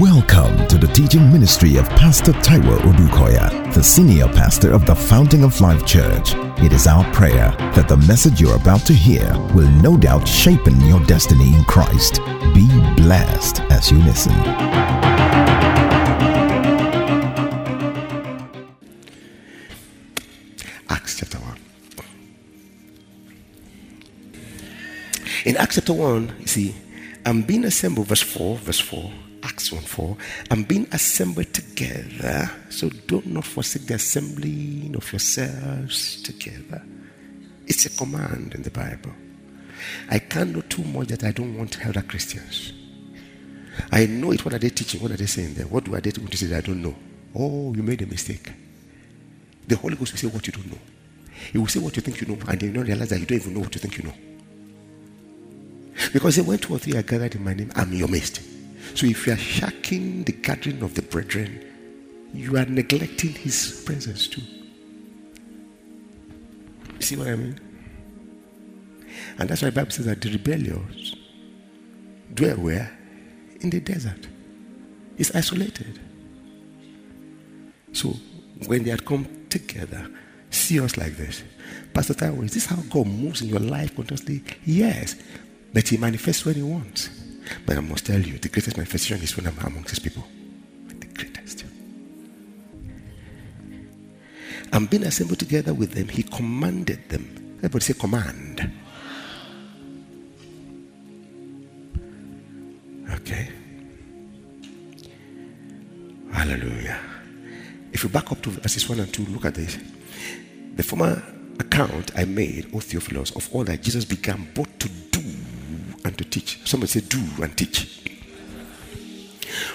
Welcome to the teaching ministry of Pastor Taiwo Odukoya, the senior pastor of the Fountain of Life Church. It is our prayer that the message you're about to hear will no doubt shape your destiny in Christ. Be blessed as you listen. Acts chapter 1. In Acts chapter 1, you see, I'm being assembled, verse 4, verse 4, Acts 1 4. I'm being assembled together. So do not forsake the assembling of yourselves together. It's a command in the Bible. I can't know too much that I don't want elder Christians. I know it. What are they teaching? What are they saying there? What do I they going to say that I don't know? Oh, you made a mistake. The Holy Ghost will say what you don't know. He will say what you think you know, and then you don't realize that you don't even know what you think you know. Because went two or three are gathered in my name, I'm your midst. So if you are shacking the gathering of the brethren, you are neglecting his presence too. You see what I mean? And that's why the Bible says that the rebellious dwell where? In the desert. It's isolated. So when they had come together, see us like this. Pastor Taiwo, is this how God moves in your life continuously? Yes. But he manifests when he wants. But I must tell you, the greatest manifestation is when I'm amongst his people. The greatest. And being assembled together with them, he commanded them. Everybody say command. Okay. Hallelujah. If you back up to verses 1 and 2, look at this. The former account I made, O Theophilus, of all that Jesus began both to and to teach. Somebody say, do and teach.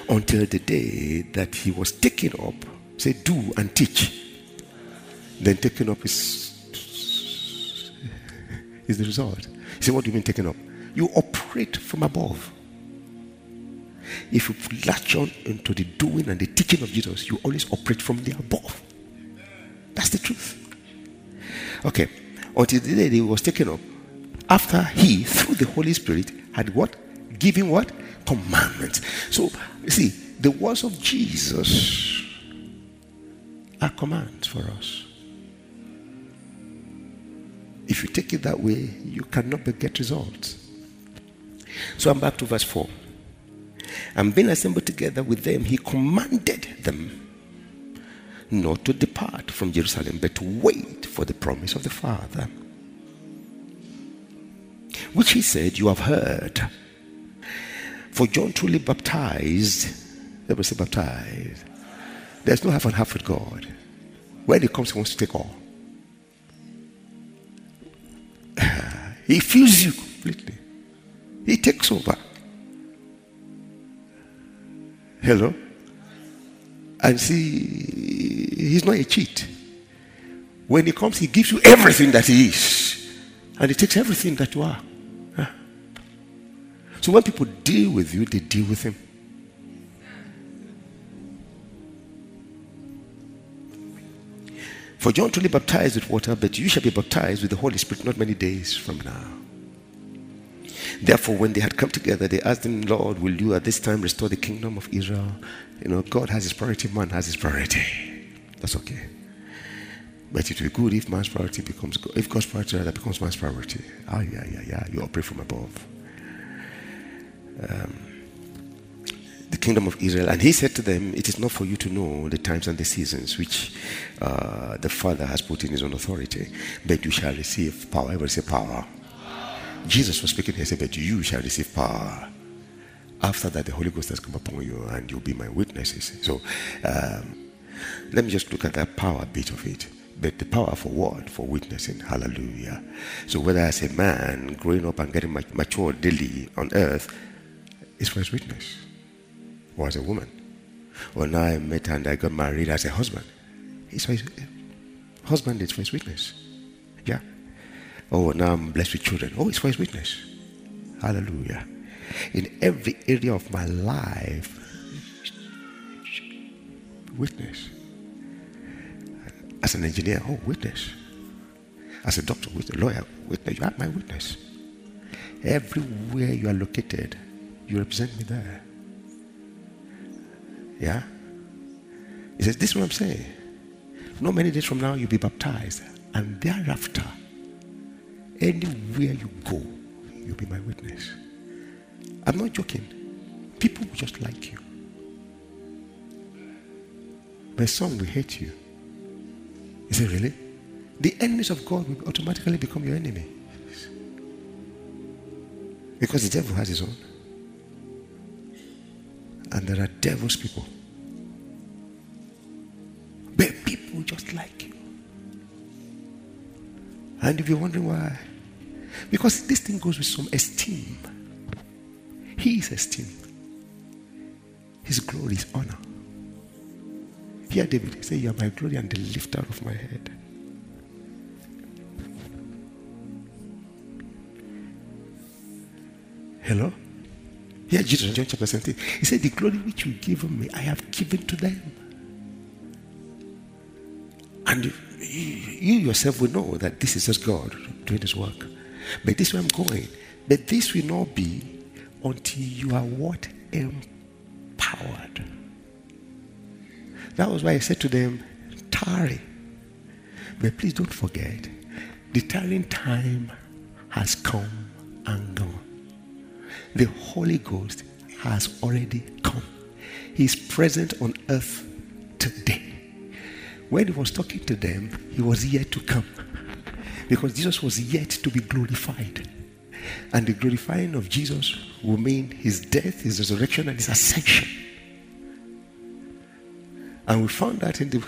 Until the day that he was taken up, say, do and teach. Then taken up is, is the result. You say, what do you mean taken up? You operate from above. If you latch on into the doing and the teaching of Jesus, you always operate from the above. That's the truth. Okay. Until the day he was taken up, after he, through the Holy Spirit, had what? Given what? Commandments. So, you see, the words of Jesus are commands for us. If you take it that way, you cannot but get results. So I'm back to verse 4. And being assembled together with them, he commanded them not to depart from Jerusalem, but to wait for the promise of the Father which he said, You have heard. For John truly baptized, never say baptized. There's no half and half with God. When he comes, he wants to take all. He fills you completely. He takes over. Hello? And see, he's not a cheat. When he comes, he gives you everything that he is. And he takes everything that you are. So when people deal with you, they deal with him. For John truly baptized with water, but you shall be baptized with the Holy Spirit not many days from now. Therefore, when they had come together, they asked him, Lord, will you at this time restore the kingdom of Israel? You know, God has his priority, man has his priority. That's okay. But it will be good if man's priority becomes. If God's priority that becomes man's priority. Ah, yeah, yeah, yeah. You operate from above. Um, the kingdom of Israel. And he said to them, It is not for you to know the times and the seasons which uh, the Father has put in his own authority, but you shall receive power. Everybody say power. Jesus was speaking he said, But you shall receive power. After that, the Holy Ghost has come upon you, and you'll be my witnesses. So, um, let me just look at that power bit of it. But the power for what? For witnessing. Hallelujah. So, whether as a man growing up and getting mature daily on earth, is for his witness. Or as a woman. Or now I met and I got married as a husband. It's for his husband, it's for his witness. Yeah. Oh, now I'm blessed with children. Oh, it's for his witness. Hallelujah. In every area of my life, witness. As an engineer, oh, witness. As a doctor, witness. Lawyer, witness. You are my witness. Everywhere you are located, You represent me there. Yeah? He says, This is what I'm saying. Not many days from now, you'll be baptized. And thereafter, anywhere you go, you'll be my witness. I'm not joking. People will just like you. My son will hate you. He said, Really? The enemies of God will automatically become your enemy. Because the devil has his own. And there are devil's people. But people just like you. And if you're wondering why, because this thing goes with some esteem. He is esteemed. His glory is honor. Here, David say, You are my glory and the lifter of my head. Hello? Here, Jesus, John chapter 17. He said, The glory which you given me, I have given to them. And you, you yourself will know that this is just God doing his work. But this is where I'm going. But this will not be until you are what? Empowered. That was why I said to them, tarry. But please don't forget, the tarrying time has come and gone. The Holy Ghost has already come. He is present on earth today. When he was talking to them, he was yet to come. Because Jesus was yet to be glorified. And the glorifying of Jesus will mean his death, his resurrection, and his ascension. And we found that in the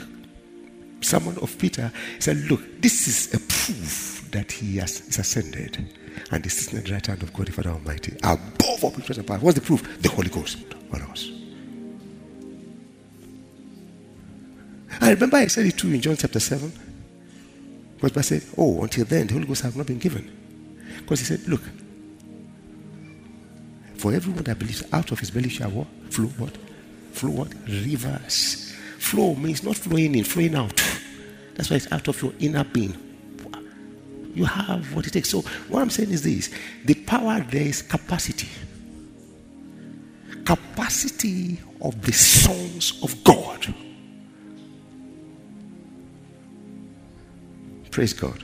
sermon of Peter. He said, Look, this is a proof that he has ascended. And is sitting at the right hand of God, the Father Almighty. Above all principalities and power. What's the proof? The Holy Ghost on us. I remember I said it too in John chapter 7. Because I said, Oh, until then, the Holy Ghost have not been given. Because he said, Look, for everyone that believes, out of his belly shall what? Flow what? Flow what? Rivers. Flow means not flowing in, flowing out. That's why it's out of your inner being. You have what it takes. So, what I'm saying is this the power there is capacity. Capacity of the sons of God. Praise God.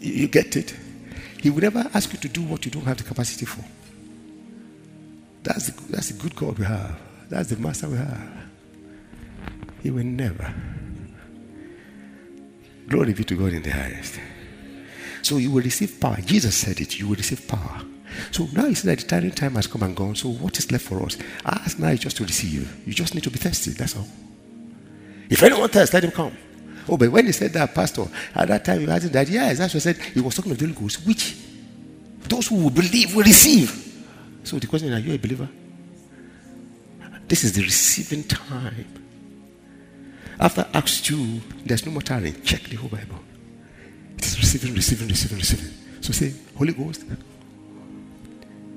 You get it? He will never ask you to do what you don't have the capacity for. That's the, that's the good God we have. That's the master we have. He will never. Glory be to God in the highest. So you will receive power. Jesus said it. You will receive power. So now see that the turning time has come and gone. So what is left for us? Ask now is just to receive. You just need to be thirsty. That's all. If anyone thirsts, let him come. Oh, but when he said that, Pastor, at that time he asked that, yes, that's what said. He was talking of the Holy Ghost, which those who will believe will receive. So the question is, are you a believer? This is the receiving time. After Acts 2, there's no more tarrying. Check the whole Bible. It is receiving, receiving, receiving, receiving. So say, Holy Ghost,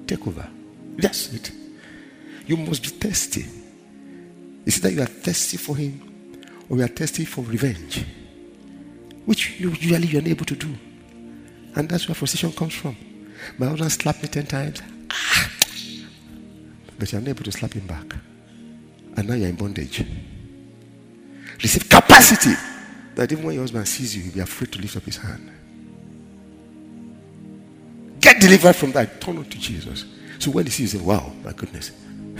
take over. That's it. You must be thirsty. Is it that you are thirsty for Him or you are thirsty for revenge? Which you usually you're unable to do. And that's where frustration comes from. My husband slapped me 10 times. Ah! But you're unable to slap him back. And now you're in bondage. Receive capacity that even when your husband sees you, he'll be afraid to lift up his hand. Get delivered from that. Turn on to Jesus. So when he sees you, say, Wow, my goodness.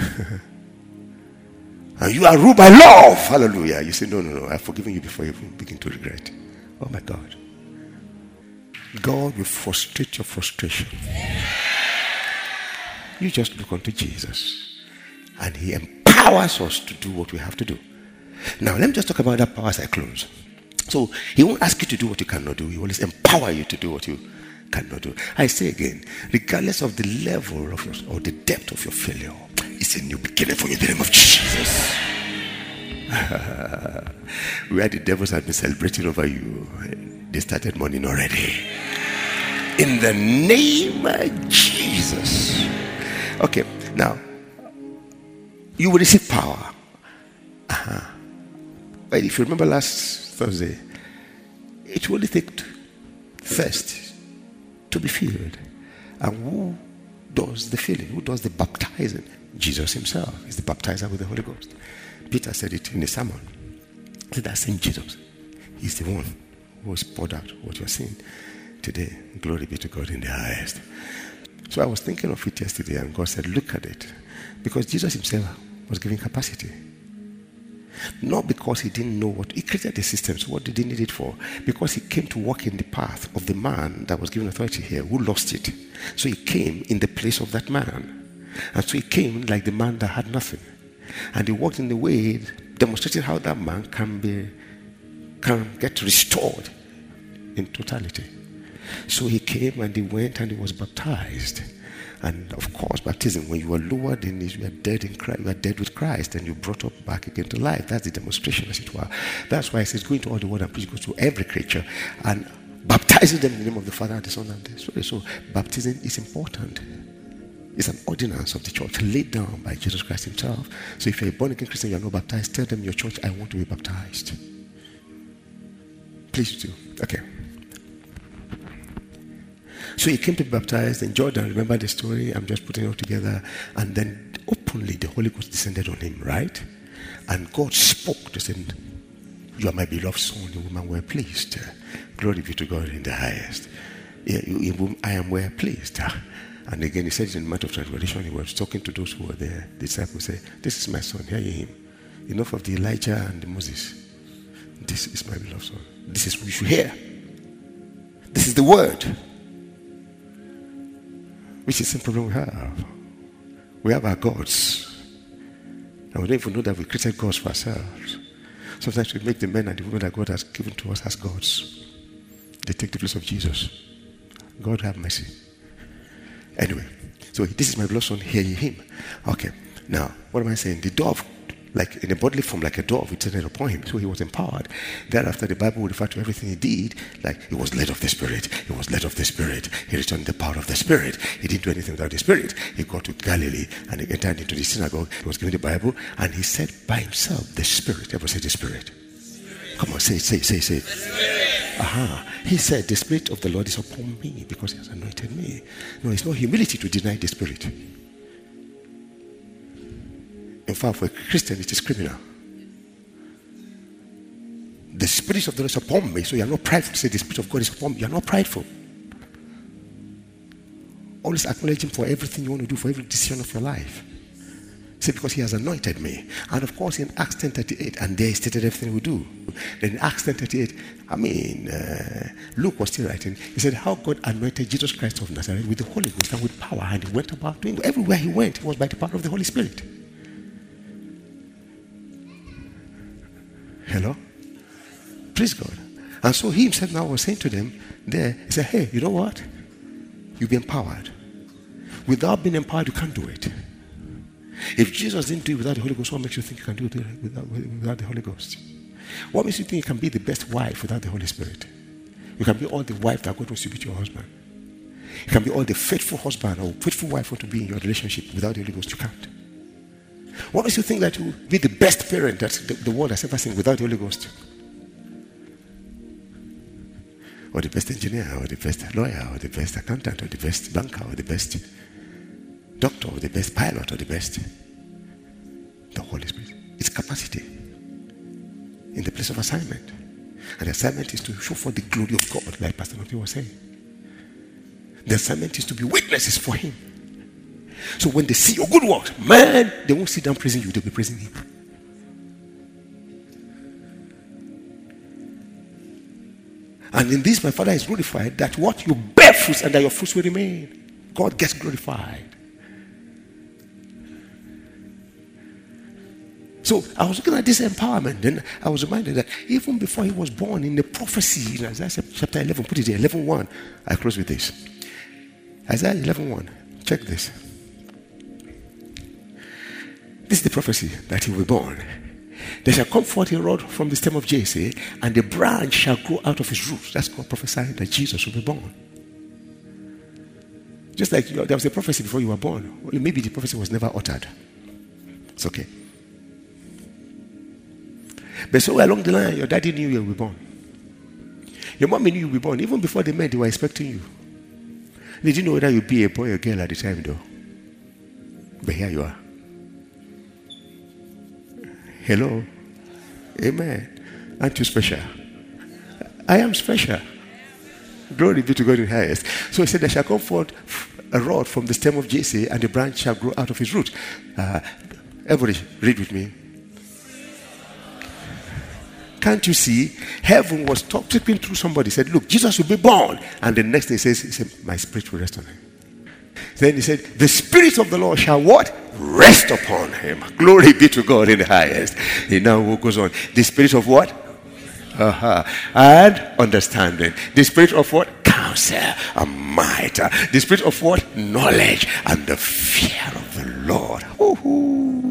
and you are ruled by love. Hallelujah. You say, No, no, no. I've forgiven you before you even begin to regret. Oh my God. God will frustrate your frustration. You just look unto Jesus. And he empowers us to do what we have to do. Now, let me just talk about that power as I close. So, he won't ask you to do what you cannot do. He will empower you to do what you cannot do. I say again, regardless of the level of your, or the depth of your failure, it's a new beginning for you in the name of Jesus. Where the devils have been celebrating over you, they started mourning already. In the name of Jesus. Okay, now, you will receive power. Uh-huh. If you remember last Thursday, it will only take first to be filled. And who does the filling? Who does the baptizing? Jesus himself is the baptizer with the Holy Ghost. Peter said it in the sermon. He said that same Jesus is the one who has poured out what you're seeing today. Glory be to God in the highest. So I was thinking of it yesterday, and God said, Look at it. Because Jesus himself was giving capacity. Not because he didn't know what he created the systems. What did he need it for? Because he came to walk in the path of the man that was given authority here, who lost it. So he came in the place of that man. And so he came like the man that had nothing. And he walked in the way demonstrating how that man can be can get restored in totality. So he came and he went and he was baptized. And of course, baptism, when you are lowered in it, you are dead in Christ, you are dead with Christ, and you brought up back again to life. That's the demonstration, as it were. That's why it says, go into all the world and preach to every creature and baptizing them in the name of the Father and the Son and the Spirit. So baptism is important. It's an ordinance of the church laid down by Jesus Christ Himself. So if you're a born again Christian, you're not baptized, tell them your church, I want to be baptized. Please do. Okay. So he came to be baptized in Jordan. Remember the story? I'm just putting it all together. And then openly the Holy Ghost descended on him, right? And God spoke to say, You are my beloved son, the woman were pleased. Glory be to God in the highest. I am well pleased. Ah. And again, he said in the matter of Transformation, he was talking to those who were there. The disciples say, This is my son, hear him. Enough of the Elijah and the Moses. This is my beloved son. This is what you should hear. This is the word. Which is the problem we have. We have our gods. And we don't even know that we created gods for ourselves. Sometimes we make the men and the women that God has given to us as gods. They take the place of Jesus. God have mercy. Anyway, so this is my beloved son, hear him. Okay, now, what am I saying? The dove like in a bodily form, like a dove, it descended upon him. So he was empowered. Thereafter, the Bible would refer to everything he did, like he was led of the Spirit. He was led of the Spirit. He returned the power of the Spirit. He didn't do anything without the Spirit. He got to Galilee and he entered into the synagogue. He was given the Bible and he said by himself, the Spirit. Ever say the Spirit? Come on, say it, say it, say it, say it. Aha. He said, The Spirit of the Lord is upon me because He has anointed me. No, it's not humility to deny the Spirit. In fact, for a Christian, it is criminal. The Spirit of the Lord is upon me, so you are not prideful. To say, The Spirit of God is upon me. You are not prideful. Always acknowledge Him for everything you want to do, for every decision of your life. Say, because He has anointed me. And of course, in Acts 10:38, and there He stated everything we do. Then in Acts 10:38, I mean, uh, Luke was still writing. He said, How God anointed Jesus Christ of Nazareth with the Holy Ghost and with power, and He went about doing everywhere He went, it was by the power of the Holy Spirit. Hello? Praise God. And so he himself now was saying to them there, he said, Hey, you know what? You've been empowered. Without being empowered, you can't do it. If Jesus didn't do it without the Holy Ghost, what makes you think you can do it without, without the Holy Ghost? What makes you think you can be the best wife without the Holy Spirit? You can be all the wife that God wants you to be to your husband. You can be all the faithful husband or faithful wife want to be in your relationship without the Holy Ghost. You can't. What makes you think that you be the best parent that the, the world has ever seen without the Holy Ghost? Or the best engineer, or the best lawyer, or the best accountant, or the best banker, or the best doctor, or the best pilot, or the best. The Holy Spirit. It's capacity in the place of assignment. And the assignment is to show for the glory of God, like Pastor Noti was saying. The assignment is to be witnesses for Him. So when they see your good works, man, they won't sit down praising you, they'll be praising him. And in this, my Father is glorified that what you bear fruits and that your fruits will remain. God gets glorified. So I was looking at this empowerment, and I was reminded that even before he was born, in the prophecy in Isaiah chapter 11, put it there, 11 1. I close with this. Isaiah 11 1. Check this. This is the prophecy that he will be born. There shall come forth a rod from the stem of Jesse, and the branch shall grow out of his roots. That's called prophesying that Jesus will be born. Just like there was a prophecy before you were born. Well, maybe the prophecy was never uttered. It's okay. But so along the line, your daddy knew you be born. Your mommy knew you be born. Even before they met, they were expecting you. Did you know whether you'd be a boy or a girl at the time, though? But here you are. Hello. Amen. Aren't you special? I am special. Glory be to God in highest. So he said, There shall come forth a rod from the stem of Jesse, and the branch shall grow out of his root. Uh, everybody, read with me. Can't you see? Heaven was talking through somebody. Said, Look, Jesus will be born. And the next thing he says, He said, My spirit will rest on him. Then he said, The Spirit of the Lord shall what? Rest upon him. Glory be to God in the highest. He now goes on. The Spirit of what? Uh-huh. And understanding. The Spirit of what? Counsel and might. The Spirit of what? Knowledge and the fear of the Lord. Ooh.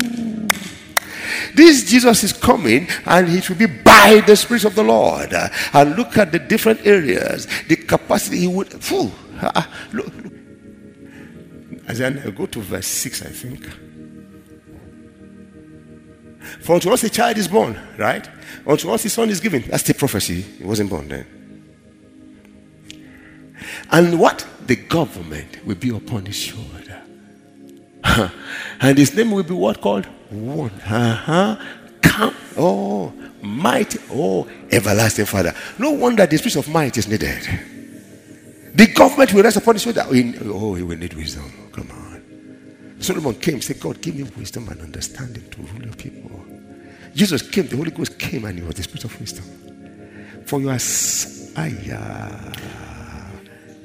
This Jesus is coming and he will be by the Spirit of the Lord. And look at the different areas, the capacity he would. Look. Isaiah, go to verse 6, I think. For unto us a child is born, right? Unto us a son is given. That's the prophecy. He wasn't born then. And what? The government will be upon his shoulder. and his name will be what called? One. Uh-huh. Come. Oh, might. Oh, everlasting Father. No wonder the spirit of might is needed. The government will rest upon his shoulder. Oh, he will need wisdom. Come on. Solomon came, said, God, give me wisdom and understanding to rule your people. Jesus came, the Holy Ghost came, and he was the spirit of wisdom. For your ayah.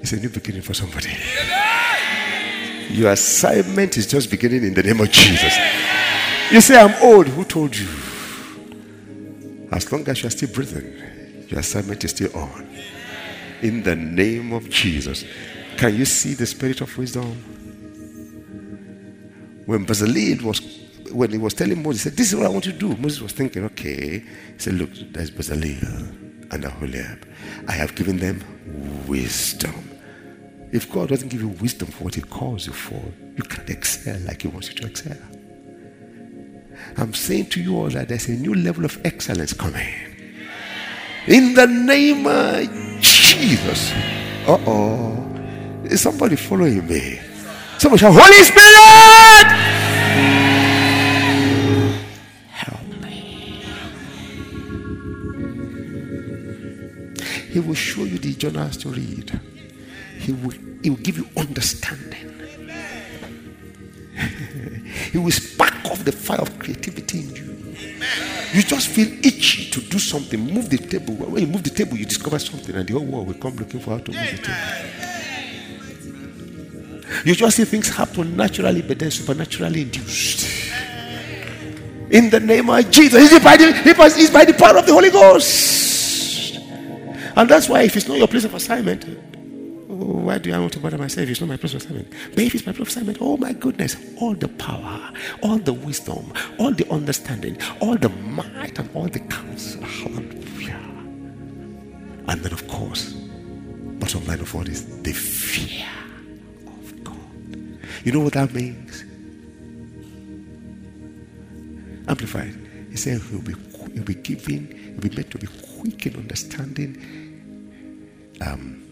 It's a new beginning for somebody. Your assignment is just beginning in the name of Jesus. You say, I'm old. Who told you? As long as you are still breathing, your assignment is still on. In the name of Jesus. Can you see the spirit of wisdom? When Bezalel was when he was telling Moses, he said, This is what I want to do. Moses was thinking, okay. He said, Look, there's Bezalel and Aholiab. I have given them wisdom. If God doesn't give you wisdom for what He calls you for, you can't excel like He wants you to excel. I'm saying to you all that there's a new level of excellence coming. In the name of Jesus. Uh oh. Is somebody following me? Someone shout, Holy Spirit! Help me. He will show you the journals to read. He will, he will give you understanding. he will spark off the fire of creativity in you. You just feel itchy to do something. Move the table. When you move the table, you discover something, and the whole world will come looking for how to move the table. You just see things happen naturally, but then supernaturally induced. In the name of Jesus, it's by the, it's by the power of the Holy Ghost. And that's why, if it's not your place of assignment, why do I want to bother myself? It's not my place of assignment. But if it's my place of assignment, oh my goodness, all the power, all the wisdom, all the understanding, all the might, and all the counsel. Hallelujah. And then, of course, bottom line of all this, the fear of God. You know what that means? Amplified. He said he'll be, he'll be given, he'll be meant to be quick in understanding. Um,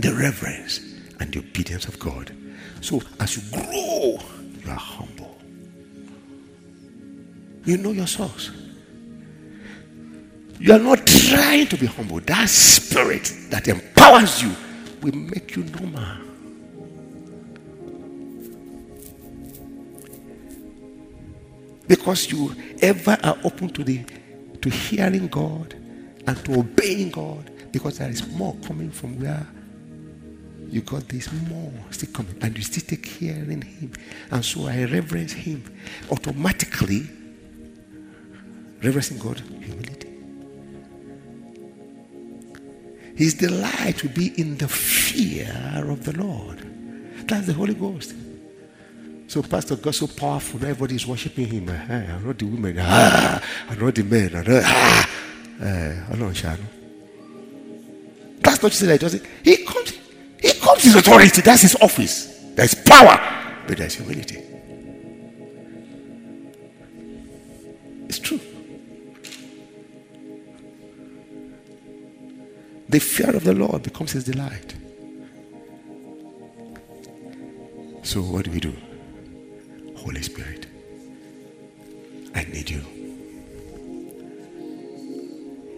the reverence and the obedience of God. So as you grow, you are humble. You know your source. You are not trying to be humble. That spirit that empowers you will make you normal. Because you ever are open to the to hearing God and to obeying God because there is more coming from where you got this more still coming, and you still take care in Him. And so I reverence Him. Automatically, reverencing God, humility. His delight will be in the fear of the Lord. That's the Holy Ghost. So Pastor God so powerful, everybody is worshiping him. Uh, I know the women, ah, I know the men, I know, ah, uh, I That's not just that. He comes, his authority. That's his office. There's power, but there's humility. It's true. The fear of the Lord becomes his delight. So, what do we do? Holy Spirit, I need you.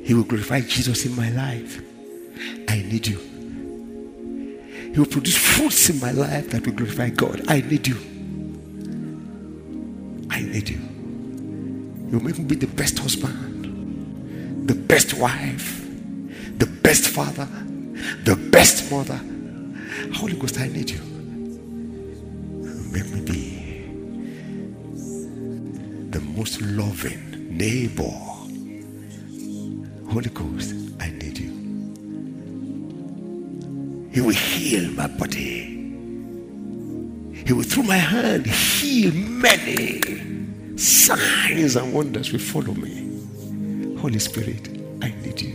He will glorify Jesus in my life. I need you. He will produce fruits in my life that will glorify God. I need you. I need you. You will make me be the best husband, the best wife, the best father, the best mother. Holy Ghost, I need you. Make me be the most loving neighbor. Holy Ghost, I need you. He will heal my body. He will, through my hand, heal many. Signs and wonders will follow me. Holy Spirit, I need you.